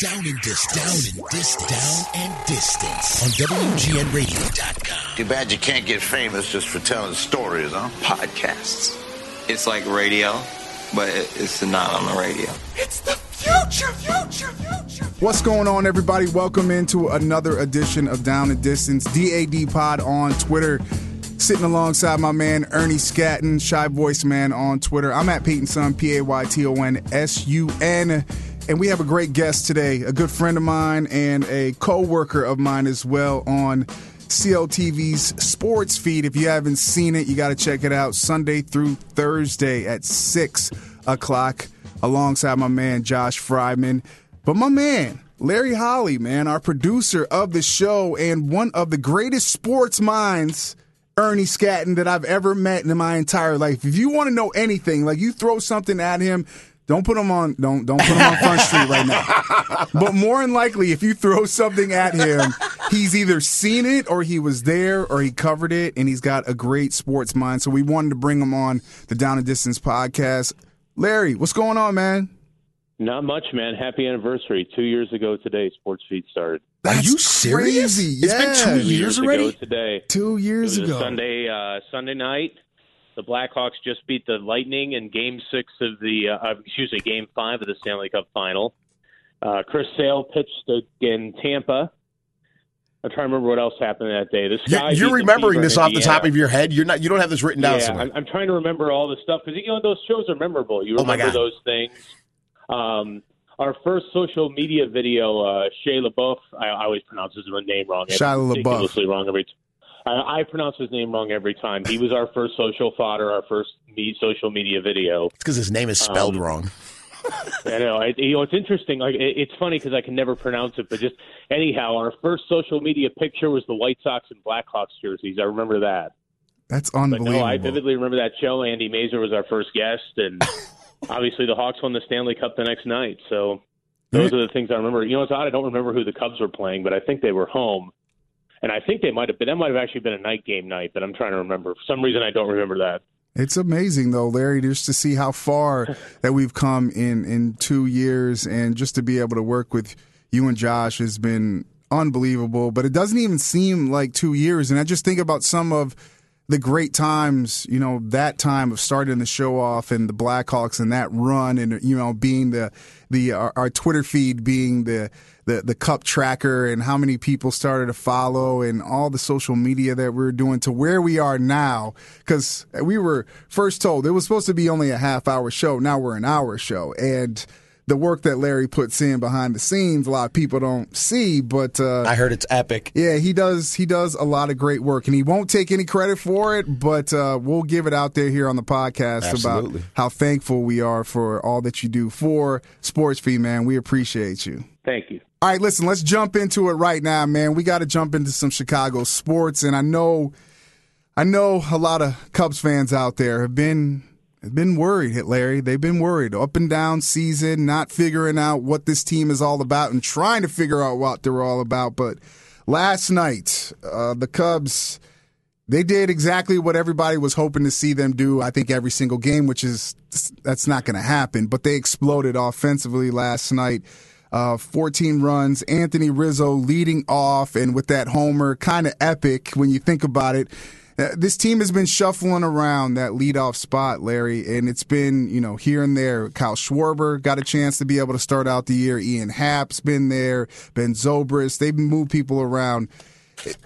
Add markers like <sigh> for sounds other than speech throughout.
Down and distance. Down and distance. Down and distance. On WGNradio.com. Too bad you can't get famous just for telling stories, huh? Podcasts. It's like radio, but it's not on the radio. It's the future, future, future. What's going on, everybody? Welcome into another edition of Down and Distance, DAD Pod on Twitter. Sitting alongside my man Ernie Scatton, Shy Voice Man on Twitter. I'm at Payton Sun, P A Y T O N S U N. And we have a great guest today, a good friend of mine and a co worker of mine as well on CLTV's sports feed. If you haven't seen it, you got to check it out Sunday through Thursday at 6 o'clock alongside my man Josh Frydman. But my man, Larry Hawley, man, our producer of the show and one of the greatest sports minds, Ernie Scatton, that I've ever met in my entire life. If you want to know anything, like you throw something at him, don't put him on don't don't put him on Front Street right now. <laughs> But more than likely, if you throw something at him, he's either seen it or he was there or he covered it, and he's got a great sports mind. So we wanted to bring him on the Down and Distance podcast. Larry, what's going on, man? Not much, man. Happy anniversary. Two years ago today, Sports Feed started. Are you serious? crazy. It's been two Yeah. years ago already? today. Two It years was a ago. Sunday, uh, Sunday night. The Blackhawks just beat the Lightning in Game Six of the, uh, excuse me, Game Five of the Stanley Cup Final. Uh, Chris Sale pitched in Tampa. I'm trying to remember what else happened that day. The You're, you're remembering this off the top of your head. You're not. You don't have this written down yeah, somewhere. I'm, I'm trying to remember all the stuff because you know those shows are memorable. You Oh, remember God. those things. Um, our first social media video, uh, Shia LaBeouf. I, I always pronounce his name wrong. Shia LaBeouf. ridiculously wrong every. T- I, I pronounce his name wrong every time. He was our first social fodder, our first me, social media video. it's because his name is spelled Um, wrong. I know. I, you know, it's interesting. Like, it, it's funny because I can never pronounce it. But just anyhow, our first social media picture was the White Sox and Blackhawks jerseys. I remember that. That's But unbelievable. no, I vividly remember that show. Andy Masur was our first guest, and <laughs> obviously the Hawks won the Stanley Cup the next night. So those are the things I remember. You know, it's odd. I don't remember who the Cubs were playing, but I think they were home, and I think they might have been. That might have actually been a night game night, but I'm trying to remember. For some reason, I don't remember that. It's amazing though, Larry, just to see how far <laughs> that we've come in in two years, and just to be able to work with you and Josh has been unbelievable. But it doesn't even seem like two years, and I just think about some of the great times, you know, that time of starting the show off and the Blackhawks and that run, and you know, being the the our, our Twitter feed being the the the cup tracker and how many people started to follow and all the social media that we are doing to where we are now. Because we were first told it was supposed to be only a half hour show. Now we're an hour show. And the work that Larry puts in behind the scenes a lot of people don't see but uh I heard it's epic. yeah, he does. He does a lot of great work, and he won't take any credit for it. But uh, we'll give it out there here on the podcast Absolutely. about how thankful we are for all that you do for Sports Feed, man. We appreciate you. Thank you. All right, listen, let's jump into it right now, man. We got to jump into some Chicago sports, and I know, I know a lot of Cubs fans out there have been have been worried, Larry. They've been worried up and down season, not figuring out what this team is all about, and trying to figure out what they're all about. But last night, uh, the Cubs. They did exactly what everybody was hoping to see them do. I think every single game, which is that's not going to happen. But they exploded offensively last night. Uh, 14 runs. Anthony Rizzo leading off, and with that homer, kind of epic when you think about it. This team has been shuffling around that leadoff spot, Larry, and it's been, you know, here and there. Kyle Schwarber got a chance to be able to start out the year. Ian Happ's been there. Ben Zobrist. They've moved people around.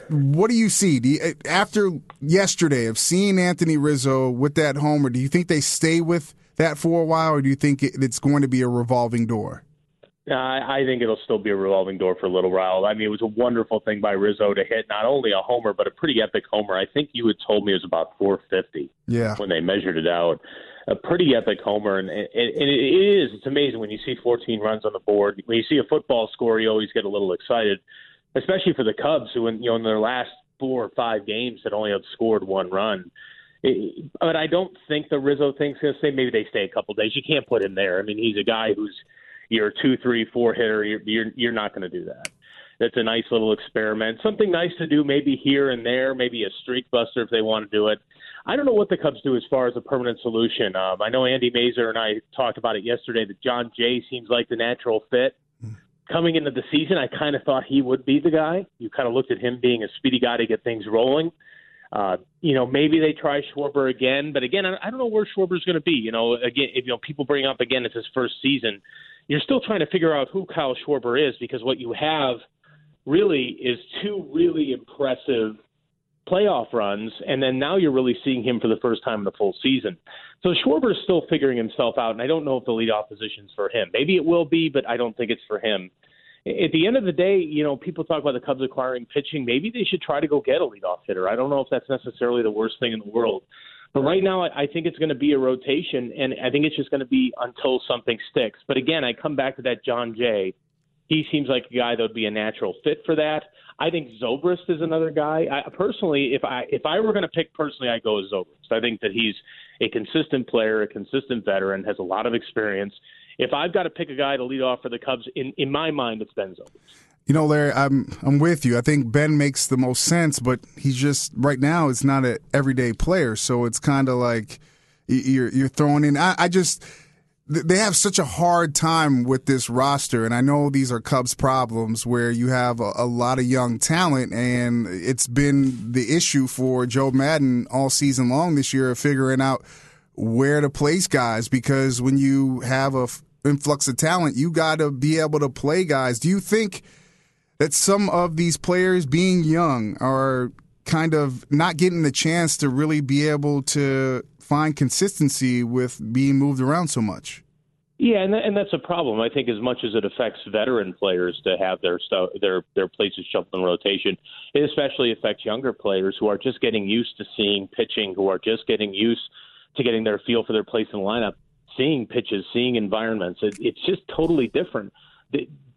What do you see? Do you, after yesterday of seeing Anthony Rizzo with that homer, do you think they stay with that for a while, or do you think it's going to be a revolving door? I, I think it'll still be a revolving door for a little while. I mean, it was a wonderful thing by Rizzo to hit not only a homer but a pretty epic homer. I think you had told me it was about 450 Yeah. when they measured it out. A pretty epic homer, and, and, and it is. It's amazing when you see 14 runs on the board. When you see a football score, you always get a little excited, especially for the Cubs, who, in, you know, in their last four or five games had only have scored one run. It, but I don't think the Rizzo thing's going to stay. Maybe they stay a couple days. You can't put him there. I mean, he's a guy who's you're a two, three, four hitter. You're you're, you're not going to do that. That's a nice little experiment. Something nice to do, maybe here and there, maybe a streak buster if they want to do it. I don't know what the Cubs do as far as a permanent solution. Um, I know Andy Masur and I talked about it yesterday that Jon Jay seems like the natural fit. coming into the season, I kind of thought he would be the guy. You kind of looked at him being a speedy guy to get things rolling. Uh, you know, maybe they try Schwarber again, but again, I, I don't know where Schwarber's going to be. You know, again, if you know people bring up again it's his first season, you're still trying to figure out who Kyle Schwarber is because what you have really is two really impressive playoff runs, and then now you're really seeing him for the first time in the full season. So Schwarber is still figuring himself out, and I don't know if the leadoff position's for him. Maybe it will be, but I don't think it's for him. At the end of the day, you know, people talk about the Cubs acquiring pitching. Maybe they should try to go get a leadoff hitter. I don't know if that's necessarily the worst thing in the world. But right now, I think it's going to be a rotation, and I think it's just going to be until something sticks. But again, I come back to that Jon Jay. He seems like a guy that would be a natural fit for that. I think Zobrist is another guy. I, personally, if I if I were going to pick personally, I go with Zobrist. I think that he's a consistent player, a consistent veteran, has a lot of experience. If I've got to pick a guy to lead off for the Cubs, in in my mind, it's Ben Zobrist. You know, Larry, I'm I'm with you. I think Ben makes the most sense, but he's just right now. It's not an everyday player, so it's kind of like you're you're throwing in. I, I just they have such a hard time with this roster, and I know these are Cubs problems where you have a, a, lot of young talent, and it's been the issue for Joe Maddon all season long this year of figuring out where to place guys because when you have a f- influx of talent, you got to be able to play guys. Do you think that some of these players, being young, are kind of not getting the chance to really be able to find consistency with being moved around so much. Yeah, and and that's a problem. I think as much as it affects veteran players to have their stuff, their their places shuffled in rotation, it especially affects younger players who are just getting used to seeing pitching, who are just getting used to getting their feel for their place in the lineup, seeing pitches, seeing environments. It, it's just totally different.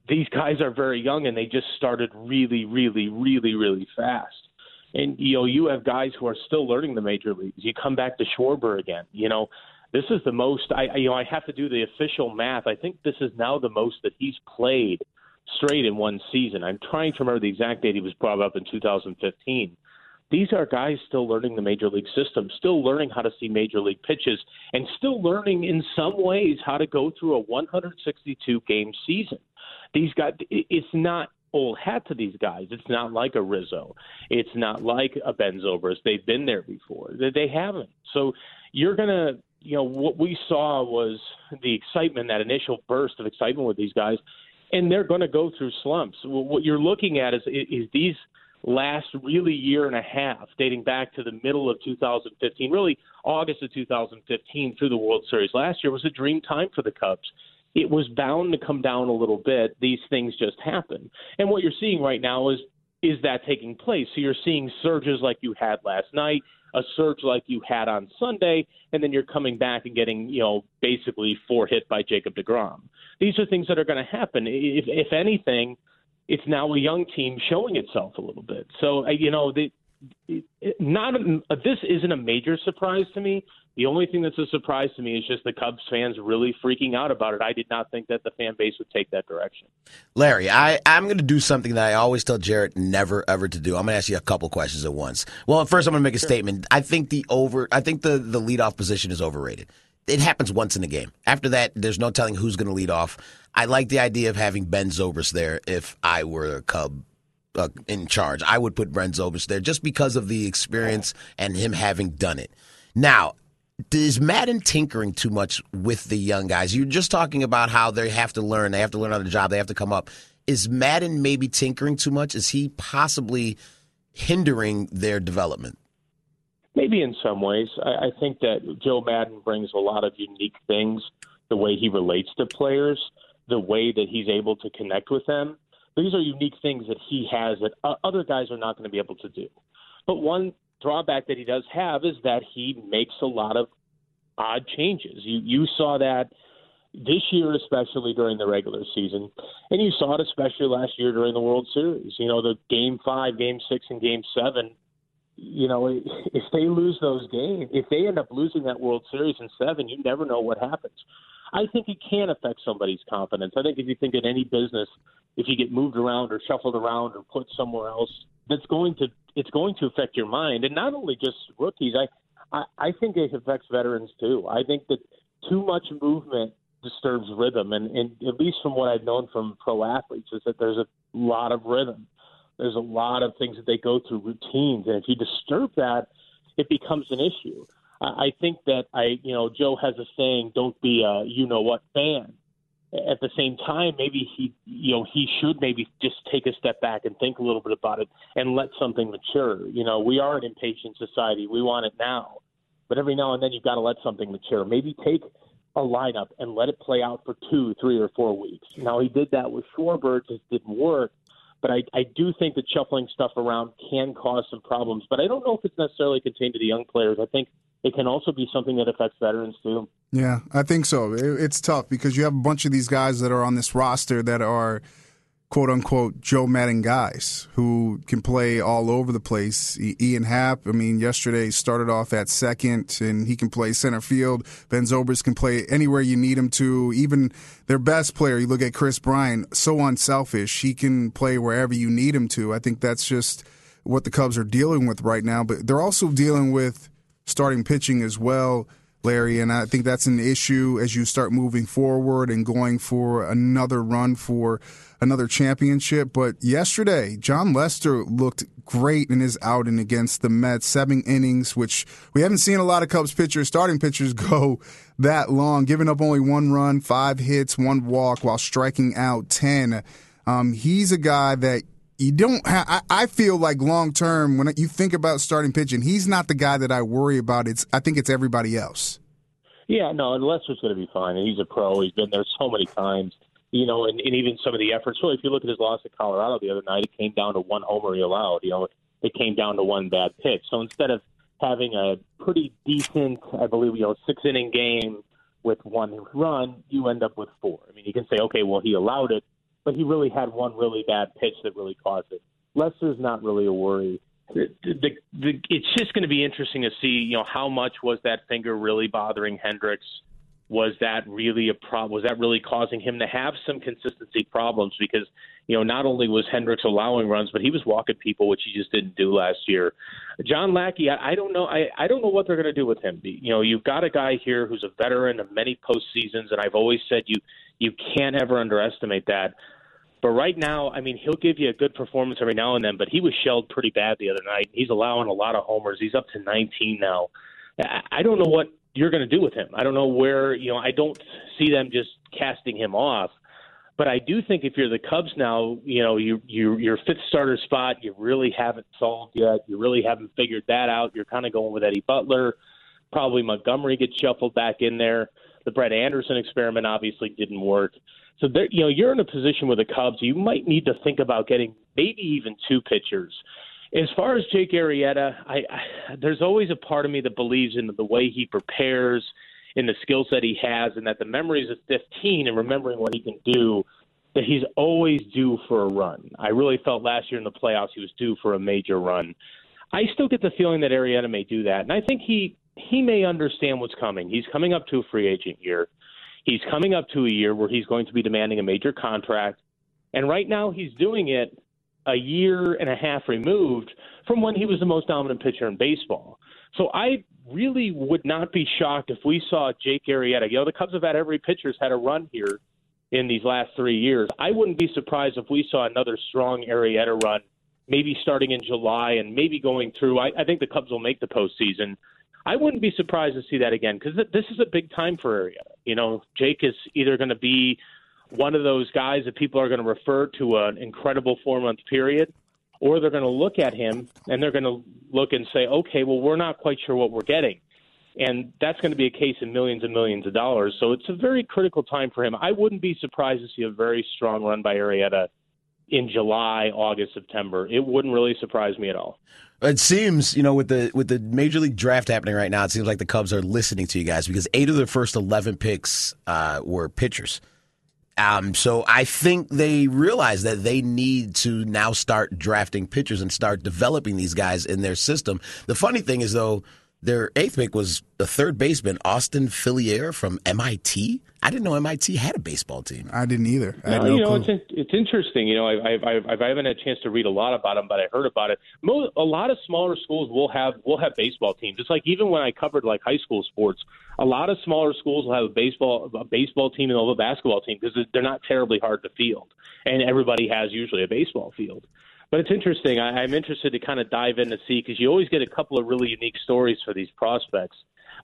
These guys are very young and they just started really, really, really, really fast. And you know, you have guys who are still learning the major leagues. You come back to Schwarber again. You know, this is the most. I you know I have to do the official math. I think this is now the most that he's played straight in one season. I'm trying to remember the exact date he was brought up in 2015. These are guys still learning the major league system, still learning how to see major league pitches, and still learning in some ways how to go through a 162 game season. These guys, it's not old hat to these guys. It's not like a Rizzo. It's not like a Ben Zobrist. They've been there before. They haven't. So you're gonna, you know, what we saw was the excitement, that initial burst of excitement with these guys, and they're going to go through slumps. What you're looking at is is these last really year and a half, dating back to the middle of 2015, really August of 2015 through the World Series last year was a dream time for the Cubs it was bound to come down a little bit. These things just happen. And what you're seeing right now is is that taking place? So you're seeing surges like you had last night, a surge like you had on Sunday, and then you're coming back and getting, you know, basically four hit by Jacob deGrom. These are things that are going to happen. If, if anything, it's now a young team showing itself a little bit. So, uh, you know, the, not a, this isn't a major surprise to me. The only thing that's a surprise to me is just the Cubs fans really freaking out about it. I did not think that the fan base would take that direction. Larry, I, I'm going to do something that I always tell Jarrett never ever to do. I'm going to ask you a couple questions at once. Well, first I'm going to make a sure. statement. I think the over, I think the the leadoff position is overrated. It happens once in a game. After that, there's no telling who's going to lead off. I like the idea of having Ben Zobrist there if I were a Cub uh, in charge. I would put Ben Zobrist there just because of the experience and him having done it. Now, is Maddon tinkering too much with the young guys? You're just talking about how they have to learn, they have to learn on the job, they have to come up. Is Maddon maybe tinkering too much? Is he possibly hindering their development? Maybe in some ways. I, I think that Joe Maddon brings a lot of unique things the way he relates to players, the way that he's able to connect with them. These are unique things that he has that uh, other guys are not going to be able to do. But one drawback that he does have is that he makes a lot of odd changes. You you saw that this year, especially during the regular season, and you saw it especially last year during the World Series. You know, the Game Five, Game Six, and Game Seven. You know, if they lose those games, if they end up losing that World Series in seven, you never know what happens. I think it can affect somebody's confidence. I think if you think in any business, if you get moved around or shuffled around or put somewhere else, that's going to it's going to affect your mind, and not only just rookies. I I, I think it affects veterans too. I think that too much movement disturbs rhythm, and, and at least from what I've known from pro athletes, is that there's a lot of rhythm. There's a lot of things that they go through routines, and if you disturb that, it becomes an issue. I think that I, you know, Joe has a saying, "Don't be a you know what fan." At the same time, maybe he, you know, he should maybe just take a step back and think a little bit about it and let something mature. You know, we are an impatient society; we want it now. But every now and then, you've got to let something mature. Maybe take a lineup and let it play out for two, three, or four weeks. Now he did that with Schwarber; it just didn't work. But I, I do think that shuffling stuff around can cause some problems. But I don't know if it's necessarily contained to the young players. I think it can also be something that affects veterans too. Yeah, I think so. It's tough because you have a bunch of these guys that are on this roster that are quote unquote Joe Maddon guys who can play all over the place. Ian Happ, I mean, yesterday started off at second and he can play center field. Ben Zobrist can play anywhere you need him to. Even their best player, you look at Kris Bryant, so unselfish. He can play wherever you need him to. I think that's just what the Cubs are dealing with right now, but they're also dealing with starting pitching as well. Larry, and I think that's an issue as you start moving forward and going for another run for another championship. But yesterday, Jon Lester looked great in his outing against the Mets, seven innings, which we haven't seen a lot of Cubs pitchers, starting pitchers, <laughs> go that long, giving up only one run, five hits, one walk, while striking out 10. Um, he's a guy that you don't have, I, I feel like long term when you think about starting pitching, he's not the guy that I worry about. It's I think it's everybody else. Yeah, no, and Lester's going to be fine. And he's a pro. He's been there so many times. You know, and, and even some of the efforts. So if you look at his loss at Colorado the other night, it came down to one homer he allowed. You know, it came down to one bad pitch. So instead of having a pretty decent, I believe, you know, six inning game with one run, you end up with four. I mean, you can say, okay, well, he allowed it, but he really had one really bad pitch that really caused it. Lester's not really a worry. The, the, the, it's just going to be interesting to see, you know, how much was that finger really bothering Hendricks? Was that really a problem? Was that really causing him to have some consistency problems? Because you know, not only was Hendricks allowing runs, but he was walking people, which he just didn't do last year. John Lackey, I, I don't know. I, I don't know what they're going to do with him. You know, you've got a guy here who's a veteran of many postseasons, and I've always said you you can't ever underestimate that. But right now, I mean, he'll give you a good performance every now and then, but he was shelled pretty bad the other night. He's allowing a lot of homers. He's up to 19 now. I don't know what you're going to do with him. I don't know where, you know, I don't see them just casting him off. But I do think if you're the Cubs now, you know, you, you, your fifth starter spot, you really haven't solved yet. You really haven't figured that out. You're kind of going with Eddie Butler. Probably Montgomery gets shuffled back in there. The Brett Anderson experiment obviously didn't work. So there, you know, you're in a position with the Cubs. You might need to think about getting maybe even two pitchers. As far as Jake Arrieta, I, I there's always a part of me that believes in the way he prepares, in the skill set he has, and that the memories of 15 and remembering what he can do, that he's always due for a run. I really felt last year in the playoffs he was due for a major run. I still get the feeling that Arrieta may do that, and I think he he may understand what's coming. He's coming up to a free agent year. He's coming up to a year where he's going to be demanding a major contract. And right now, he's doing it a year and a half removed from when he was the most dominant pitcher in baseball. So I really would not be shocked if we saw Jake Arrieta. You know, the Cubs have had every pitcher's had a run here in these last three years. I wouldn't be surprised if we saw another strong Arrieta run, maybe starting in July and maybe going through. I, I think the Cubs will make the postseason. I wouldn't be surprised to see that again because this is a big time for Arrieta. You know, Jake is either going to be one of those guys that people are going to refer to an incredible four month period, or they're going to look at him and they're going to look and say, okay, well, we're not quite sure what we're getting. And that's going to be a case of millions and millions of dollars. So it's a very critical time for him. I wouldn't be surprised to see a very strong run by Arrieta in July, August, September. It wouldn't really surprise me at all. It seems, you know, with the with the major league draft happening right now, it seems like the Cubs are listening to you guys because eight of their first eleven picks uh, were pitchers. Um, so I think they realize that they need to now start drafting pitchers and start developing these guys in their system. The funny thing is, though, their eighth pick was the third baseman Austin Filiere from MIT. I didn't know MIT had a baseball team. I didn't either. I had No, no you know, clue. it's it's interesting. You know, I, I've, I've I haven't had a chance to read a lot about them, but I heard about it. Mo a lot of smaller schools will have will have baseball teams. It's like even when I covered like high school sports, a lot of smaller schools will have a baseball a baseball team and they'll have a basketball team because they're not terribly hard to field, and everybody has usually a baseball field. But it's interesting. I, I'm interested to kind of dive in to see because you always get a couple of really unique stories for these prospects.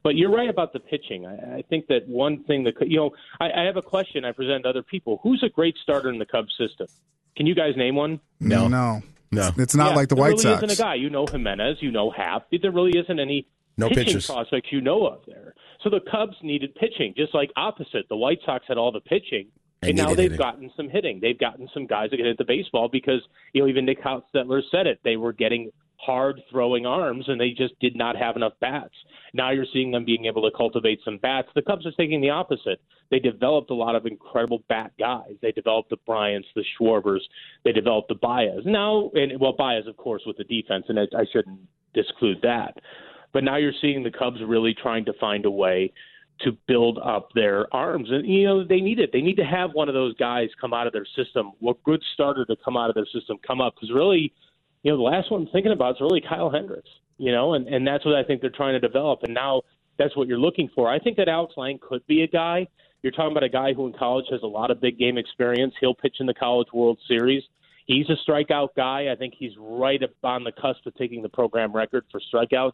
But you're right about the pitching. I, I think that one thing that you know, I, I have a question I present to other people. Who's a great starter in the Cubs system? Can you guys name one? No. no, No. It's not Yeah, like the there White really Sox. isn't a guy. You know Jimenez, you know Happ. There really isn't any No pitching pitchers. prospects you know of there. So the Cubs needed pitching, just like opposite. The White Sox had all the pitching, They and now they've hitting. gotten some hitting. They've gotten some guys that can hit the baseball because you know even Nick Hostetler said it. They were getting hard throwing arms, and they just did not have enough bats. Now you're seeing them being able to cultivate some bats. The Cubs are taking the opposite. They developed a lot of incredible bat guys. They developed the Bryants, the Schwarbers. They developed the Baez. Now, and well, Baez, of course, with the defense, and I, I shouldn't disclude that. But now you're seeing the Cubs really trying to find a way to build up their arms. And, you know, they need it. They need to have one of those guys come out of their system, what good starter to come out of their system, come up. Because really, you know, the last one I'm thinking about is really Kyle Hendricks, you know, and, and that's what I think they're trying to develop. And now that's what you're looking for. I think that Alex Lange could be a guy. You're talking about a guy who in college has a lot of big game experience. He'll pitch in the College World Series. He's a strikeout guy. I think he's right up on the cusp of taking the program record for strikeouts.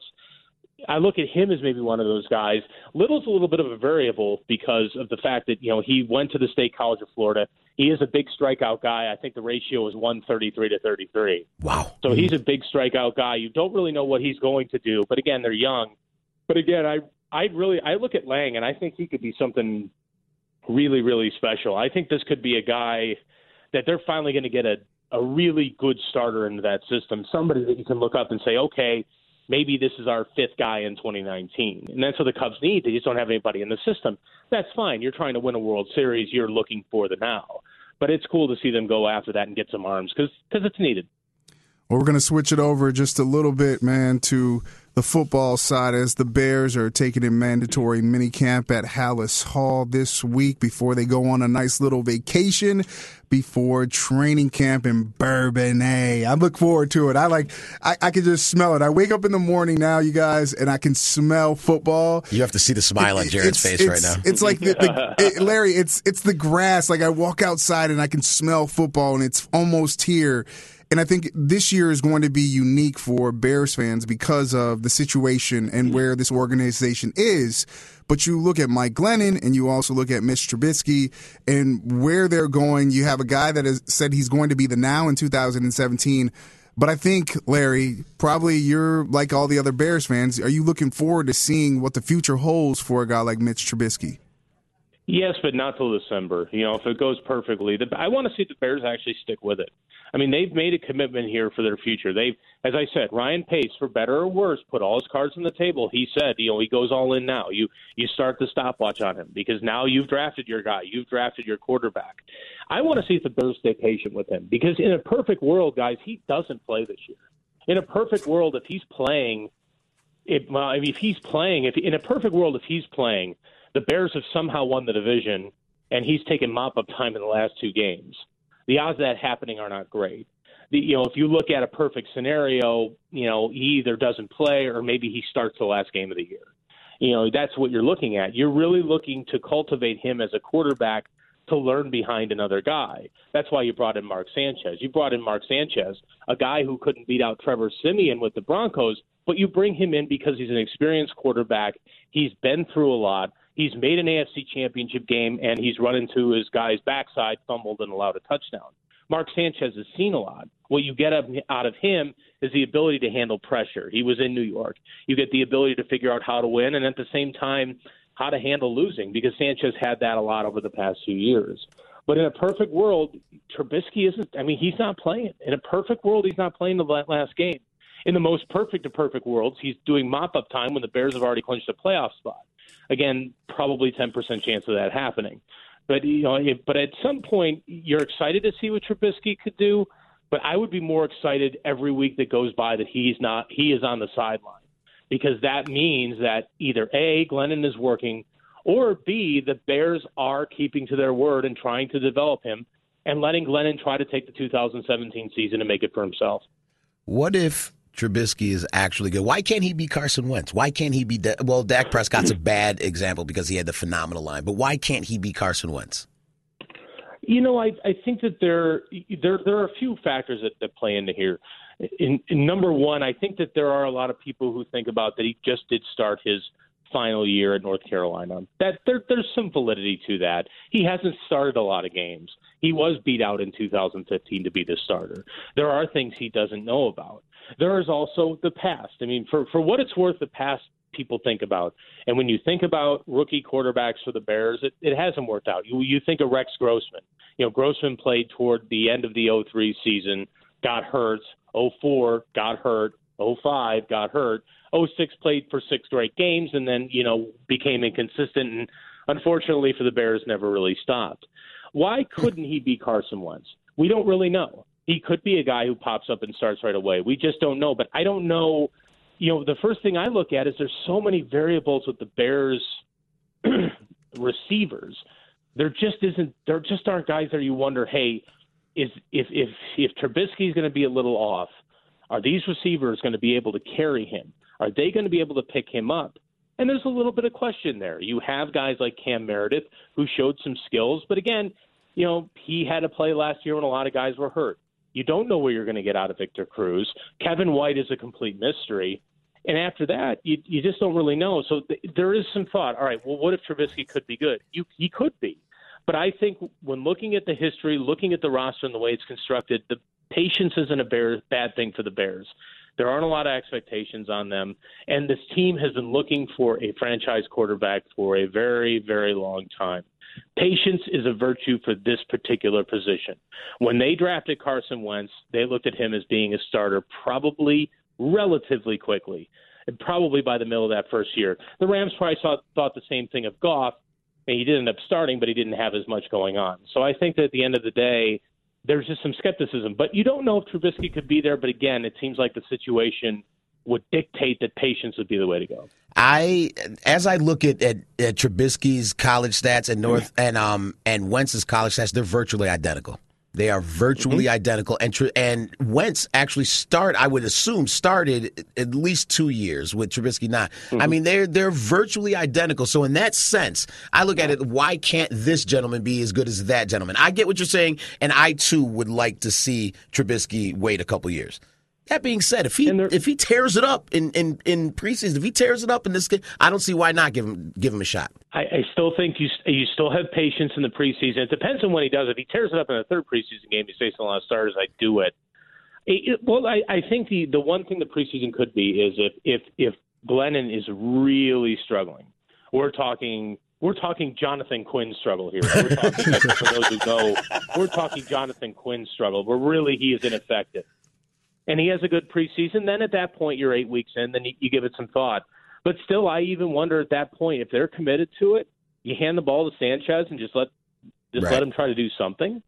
I look at him as maybe one of those guys. Little's a little bit of a variable because of the fact that you know he went to the State College of Florida. He is a big strikeout guy. I think the ratio is 133 to 33. Wow. So he's a big strikeout guy. You don't really know what he's going to do, but again, they're young. But again, I I really I look at Lange and I think he could be something really really special. I think this could be a guy that they're finally going to get a a really good starter into that system. Somebody that you can look up and say, okay, maybe this is our fifth guy in 2019. And that's what the Cubs need. They just don't have anybody in the system. That's fine. You're trying to win a World Series. You're looking for the now. But it's cool to see them go after that and get some arms because it's needed. Well, we're going to switch it over just a little bit, man, to the football side as the Bears are taking a mandatory mini camp at Halas Hall this week before they go on a nice little vacation before training camp in Bourbonnais. I look forward to it. I like, I, I can just smell it. I wake up in the morning now, you guys, and I can smell football. You have to see the smile on Jarrett's It's- face right now. It's like the, the <laughs> it, Larry. It's it's the grass. Like I walk outside and I can smell football, and it's almost here. And I think this year is going to be unique for Bears fans because of the situation and mm. where this organization is. But you look at Mike Glennon and you also look at Mitch Trubisky and where they're going. You have a guy that has said he's going to be the now in 2017. But I think, Larry, probably you're like all the other Bears fans. Are you looking forward to seeing what the future holds for a guy like Mitch Trubisky? Yes, but not till December. You know, if it goes perfectly, the, I want to see the Bears actually stick with it. I mean, they've made a commitment here for their future. They've, as I said, Ryan Pace, for better or worse, put all his cards on the table. He said, you know, he goes all in now. You you start the stopwatch on him because now you've drafted your guy, you've drafted your quarterback. I want to see if the Bears stay patient with him because in a perfect world, guys, he doesn't play this year. In a perfect world, if he's playing, if, well, I mean, if he's playing, if in a perfect world, if he's playing, the Bears have somehow won the division, and he's taken mop up time in the last two games. The odds of that happening are not great. The, you know, if you look at a perfect scenario, you know, he either doesn't play or maybe he starts the last game of the year. You know, that's what you're looking at. You're really looking to cultivate him as a quarterback to learn behind another guy. That's why you brought in Mark Sanchez. You brought in Mark Sanchez, a guy who couldn't beat out Trevor Siemian with the Broncos, but you bring him in because he's an experienced quarterback. He's been through a lot. He's made an AFC championship game, and he's run into his guy's backside, fumbled, and allowed a touchdown. Mark Sanchez has seen a lot. What you get out of him is the ability to handle pressure. He was in New York. You get the ability to figure out how to win, and at the same time, how to handle losing because Sanchez had that a lot over the past few years. But in a perfect world, Trubisky isn't. I mean, he's not playing. In a perfect world, he's not playing the last game. In the most perfect of perfect worlds, he's doing mop up time when the Bears have already clinched a playoff spot. Again, probably 10% chance of that happening. But you know, if, but at some point, you're excited to see what Trubisky could do. But I would be more excited every week that goes by that he's not. He is on the sideline because that means that either A, Glennon is working, or B, the Bears are keeping to their word and trying to develop him and letting Glennon try to take the 2017 season and make it for himself. What if Trubisky is actually good? Why can't he be Carson Wentz? Why can't he be? Da- well, Dak Prescott's a bad example because he had the phenomenal line, but why can't he be Carson Wentz? You know, I I think that there there there are a few factors that, that play into here. In, in number one, I think that there are a lot of people who think about that he just did start his final year at North Carolina. That there, there's some validity to that. He hasn't started a lot of games. He was beat out in 2015 to be the starter. There are things he doesn't know about. There is also the past. I mean, for for what it's worth, the past people think about. And when you think about rookie quarterbacks for the Bears, it, it hasn't worked out. You you think of Rex Grossman. You know, Grossman played toward the end of the 03 season, got hurt. 04 got hurt. 05 got hurt. 06 played for six straight games and then, you know, became inconsistent and unfortunately for the Bears never really stopped. Why couldn't he be Carson Wentz? We don't really know. He could be a guy who pops up and starts right away. We just don't know. But I don't know. You know, the first thing I look at is there's so many variables with the Bears <clears throat> receivers. There just isn't. There just aren't guys there. You wonder, hey, is if if if Trubisky's going to be a little off, are these receivers going to be able to carry him? Are they going to be able to pick him up? And there's a little bit of question there. You have guys like Cam Meredith who showed some skills, but again, you know, he had to play last year when a lot of guys were hurt. You don't know where you're going to get out of Victor Cruz. Kevin White is a complete mystery. And after that, you, you just don't really know. So th- there is some thought. All right, well, what if Trubisky could be good? You, he could be. But I think when looking at the history, looking at the roster and the way it's constructed, the patience isn't a bear, bad thing for the Bears. There aren't a lot of expectations on them. And this team has been looking for a franchise quarterback for a very, very long time. Patience is a virtue for this particular position. When they drafted Carson Wentz, they looked at him as being a starter probably relatively quickly, and probably by the middle of that first year. The Rams probably saw, thought the same thing of Goff, and he did end up starting, but he didn't have as much going on. So I think that at the end of the day, there's just some skepticism. But you don't know if Trubisky could be there. But again, it seems like the situation would dictate that patience would be the way to go. I, as I look at, at, at Trubisky's college stats and North and um and Wentz's college stats, they're virtually identical. They are virtually mm-hmm. identical, and and Wentz actually start. I would assume started at least two years with Trubisky. Not. Mm-hmm. I mean, they're they're virtually identical. So in that sense, I look at it. Why can't this gentleman be as good as that gentleman? I get what you're saying, and I too would like to see Trubisky wait a couple years. That being said, if he if he tears it up in, in, in preseason, if he tears it up in this game, I don't see why not give him give him a shot. I, I still think you you still have patience in the preseason. It depends on when he does. If he tears it up in the third preseason game, he's facing a lot of starters. I do it. it, it well, I, I think the the one thing the preseason could be is if if if Glennon is really struggling. We're talking we're talking Jonathan Quinn struggle here. We're talking, <laughs> for those who know, we're talking Jonathan Quinn struggle, where really he is ineffective and he has a good preseason, then at that point you're eight weeks in, then you, you give it some thought. But still, I even wonder at that point if they're committed to it, you hand the ball to Sanchez and just let just right. let him try to do something.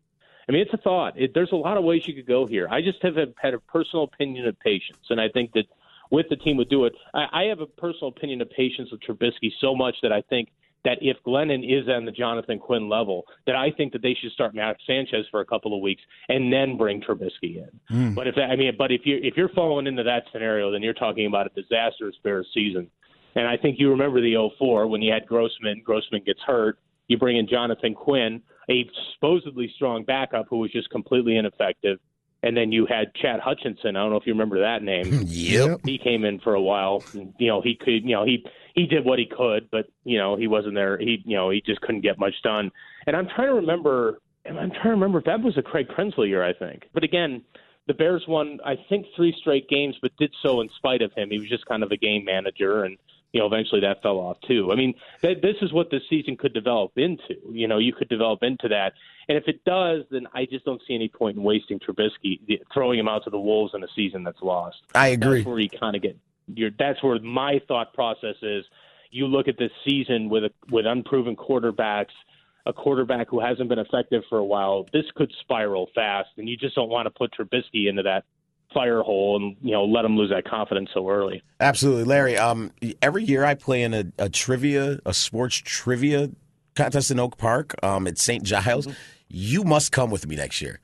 I mean, it's a thought. It, there's a lot of ways you could go here. I just have had a personal opinion of patience, and I think that with the team would do it. I, I have a personal opinion of patience with Trubisky so much that I think that if Glennon is on the Jonathan Quinn level, that I think that they should start Matt Sanchez for a couple of weeks and then bring Trubisky in. Mm. But if I mean, but if you if you're falling into that scenario, then you're talking about a disastrous Bears season. And I think you remember the 04 when you had Grossman. Grossman gets hurt. You bring in Jonathan Quinn, a supposedly strong backup who was just completely ineffective. And then you had Chad Hutchinson. I don't know if you remember that name. <laughs> yep. He came in for a while. You know, he could. You know, he he did what he could, but you know he wasn't there. He you know he just couldn't get much done. And I'm trying to remember. And I'm trying to remember if that was a Craig Krenzel year. I think, but again, the Bears won I think three straight games, but did so in spite of him. He was just kind of a game manager, and you know eventually that fell off too. I mean, th- this is what this season could develop into. You know, you could develop into that, and if it does, then I just don't see any point in wasting Trubisky, throwing him out to the wolves in a season that's lost. I agree. That's where you kind of get you're, that's where my thought process is. You look at this season with a, with unproven quarterbacks, a quarterback who hasn't been effective for a while. This could spiral fast, and you just don't want to put Trubisky into that fire hole and you know let them lose that confidence so early. Absolutely, Larry. Um, every year I play in a, a trivia, a sports trivia contest in Oak Park. Um, at St. Giles. Mm-hmm. You must come with me next year.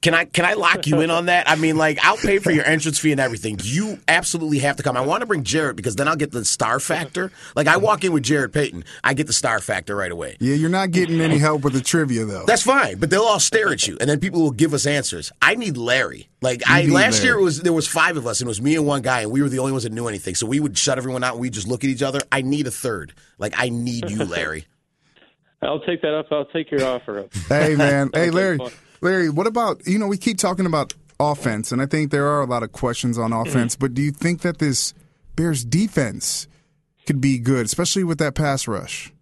Can I can I lock you in on that? I mean, like I'll pay for your <laughs> entrance fee and everything. You absolutely have to come. I want to bring Jarrett because then I'll get the star factor. Like I walk in with Jarrett Payton, I get the star factor right away. Yeah, you're not getting any help with the trivia though. That's fine, but they'll all stare at you, and then people will give us answers. I need Larry. Like I last Larry. year, it was there was five of us, and it was me and one guy, and we were the only ones that knew anything. So we would shut everyone out, and we just look at each other. I need a third. Like I need you, <laughs> Larry. I'll take that up. I'll take your offer up. Hey man, <laughs> hey Larry. Larry, what about you know we keep talking about offense, and I think there are a lot of questions on mm-hmm. offense. but do you think that this Bears defense could be good, especially with that pass rush?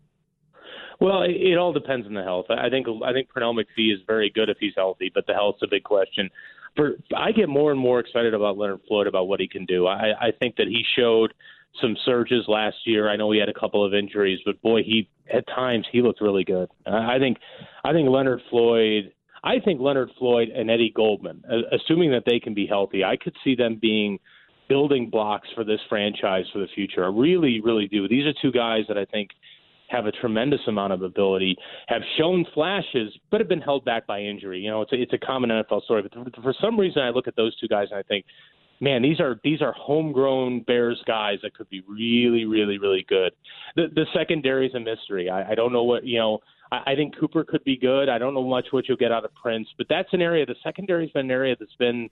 Well, it, it all depends on the health. I think I think Pernell McPhee is very good if he's healthy, but the health's a big question. For I get more and more excited about Leonard Floyd about what he can do. I, I think that he showed some surges last year. I know he had a couple of injuries, but boy, he at times he looked really good. I think I think Leonard Floyd I think Leonard Floyd and Eddie Goldman, assuming that they can be healthy, I could see them being building blocks for this franchise for the future. I really, really do. These are two guys that I think have a tremendous amount of ability, have shown flashes, but have been held back by injury. You know, it's a, it's a common NFL story. But for some reason, I look at those two guys and I think, man, these are these are homegrown Bears guys that could be really, really, really good. The the secondary is a mystery. I, I don't know what you know. I, I think Cooper could be good. I don't know much what you'll get out of Prince, but that's an area. The secondary's been an area that's been,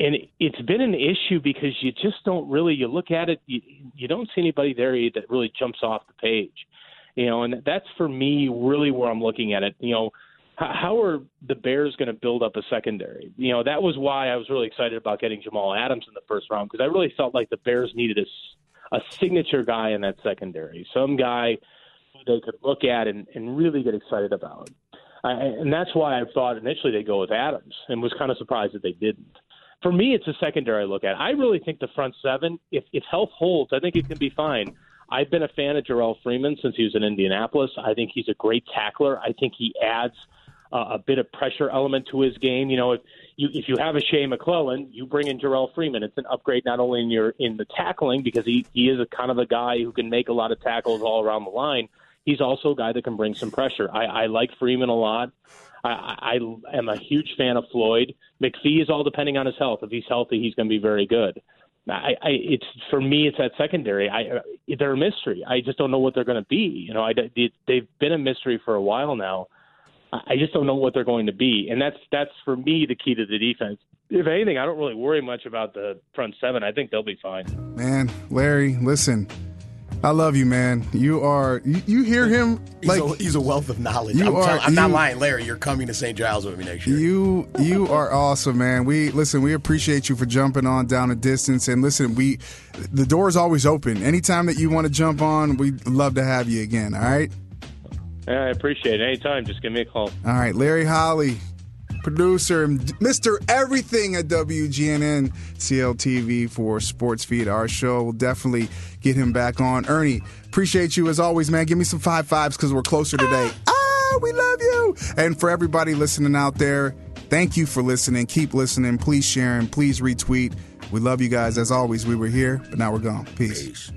and it's been an issue because you just don't really. You look at it, you, you don't see anybody there that really jumps off the page, you know. And that's for me really where I'm looking at it. You know, how are the Bears going to build up a secondary? You know, that was why I was really excited about getting Jamal Adams in the first round because I really felt like the Bears needed a, a signature guy in that secondary, some guy they could look at and, and really get excited about. I, and that's why I thought initially they'd go with Adams and was kind of surprised that they didn't. For me, it's a secondary look at. I really think the front seven, if, if health holds, I think it can be fine. I've been a fan of Jerrell Freeman since he was in Indianapolis. I think he's a great tackler. I think he adds uh, a bit of pressure element to his game. You know, if you if you have a Shea McClellin, you bring in Jerrell Freeman. It's an upgrade not only in your in the tackling because he he is a kind of a guy who can make a lot of tackles all around the line, he's also a guy that can bring some pressure. I, I like Freeman a lot. I, I am a huge fan of Floyd. McPhee is all depending on his health. If he's healthy, he's going to be very good. I, I it's for me, it's that secondary. I they're a mystery. I just don't know what they're going to be. You know, I they've been a mystery for a while now. I just don't know what they're going to be, and that's that's for me the key to the defense. If anything, I don't really worry much about the front seven. I think they'll be fine. Man, Larry, listen. I love you, man. You are. You, you hear him like he's a, he's a, wealth of knowledge. You I'm, are, I'm you, not lying, Larry. You're coming to St. Giles with me next year. You you are awesome, man. We listen. We appreciate you for jumping on down a distance. And listen, we the door is always open. Anytime that you want to jump on, we'd love to have you again. All right. Yeah, I appreciate it. Anytime, just give me a call. All right, Larry Hawley, producer, Mr. Everything at WGNN CLTV for Sports Feed. Our show will definitely get him back on. Ernie, appreciate you as always, man. Give me some five fives because we're closer today. Ah! ah, we love you. And for everybody listening out there, thank you for listening. Keep listening. Please share and please retweet. We love you guys. As always, we were here, but now we're gone. Peace. Peace.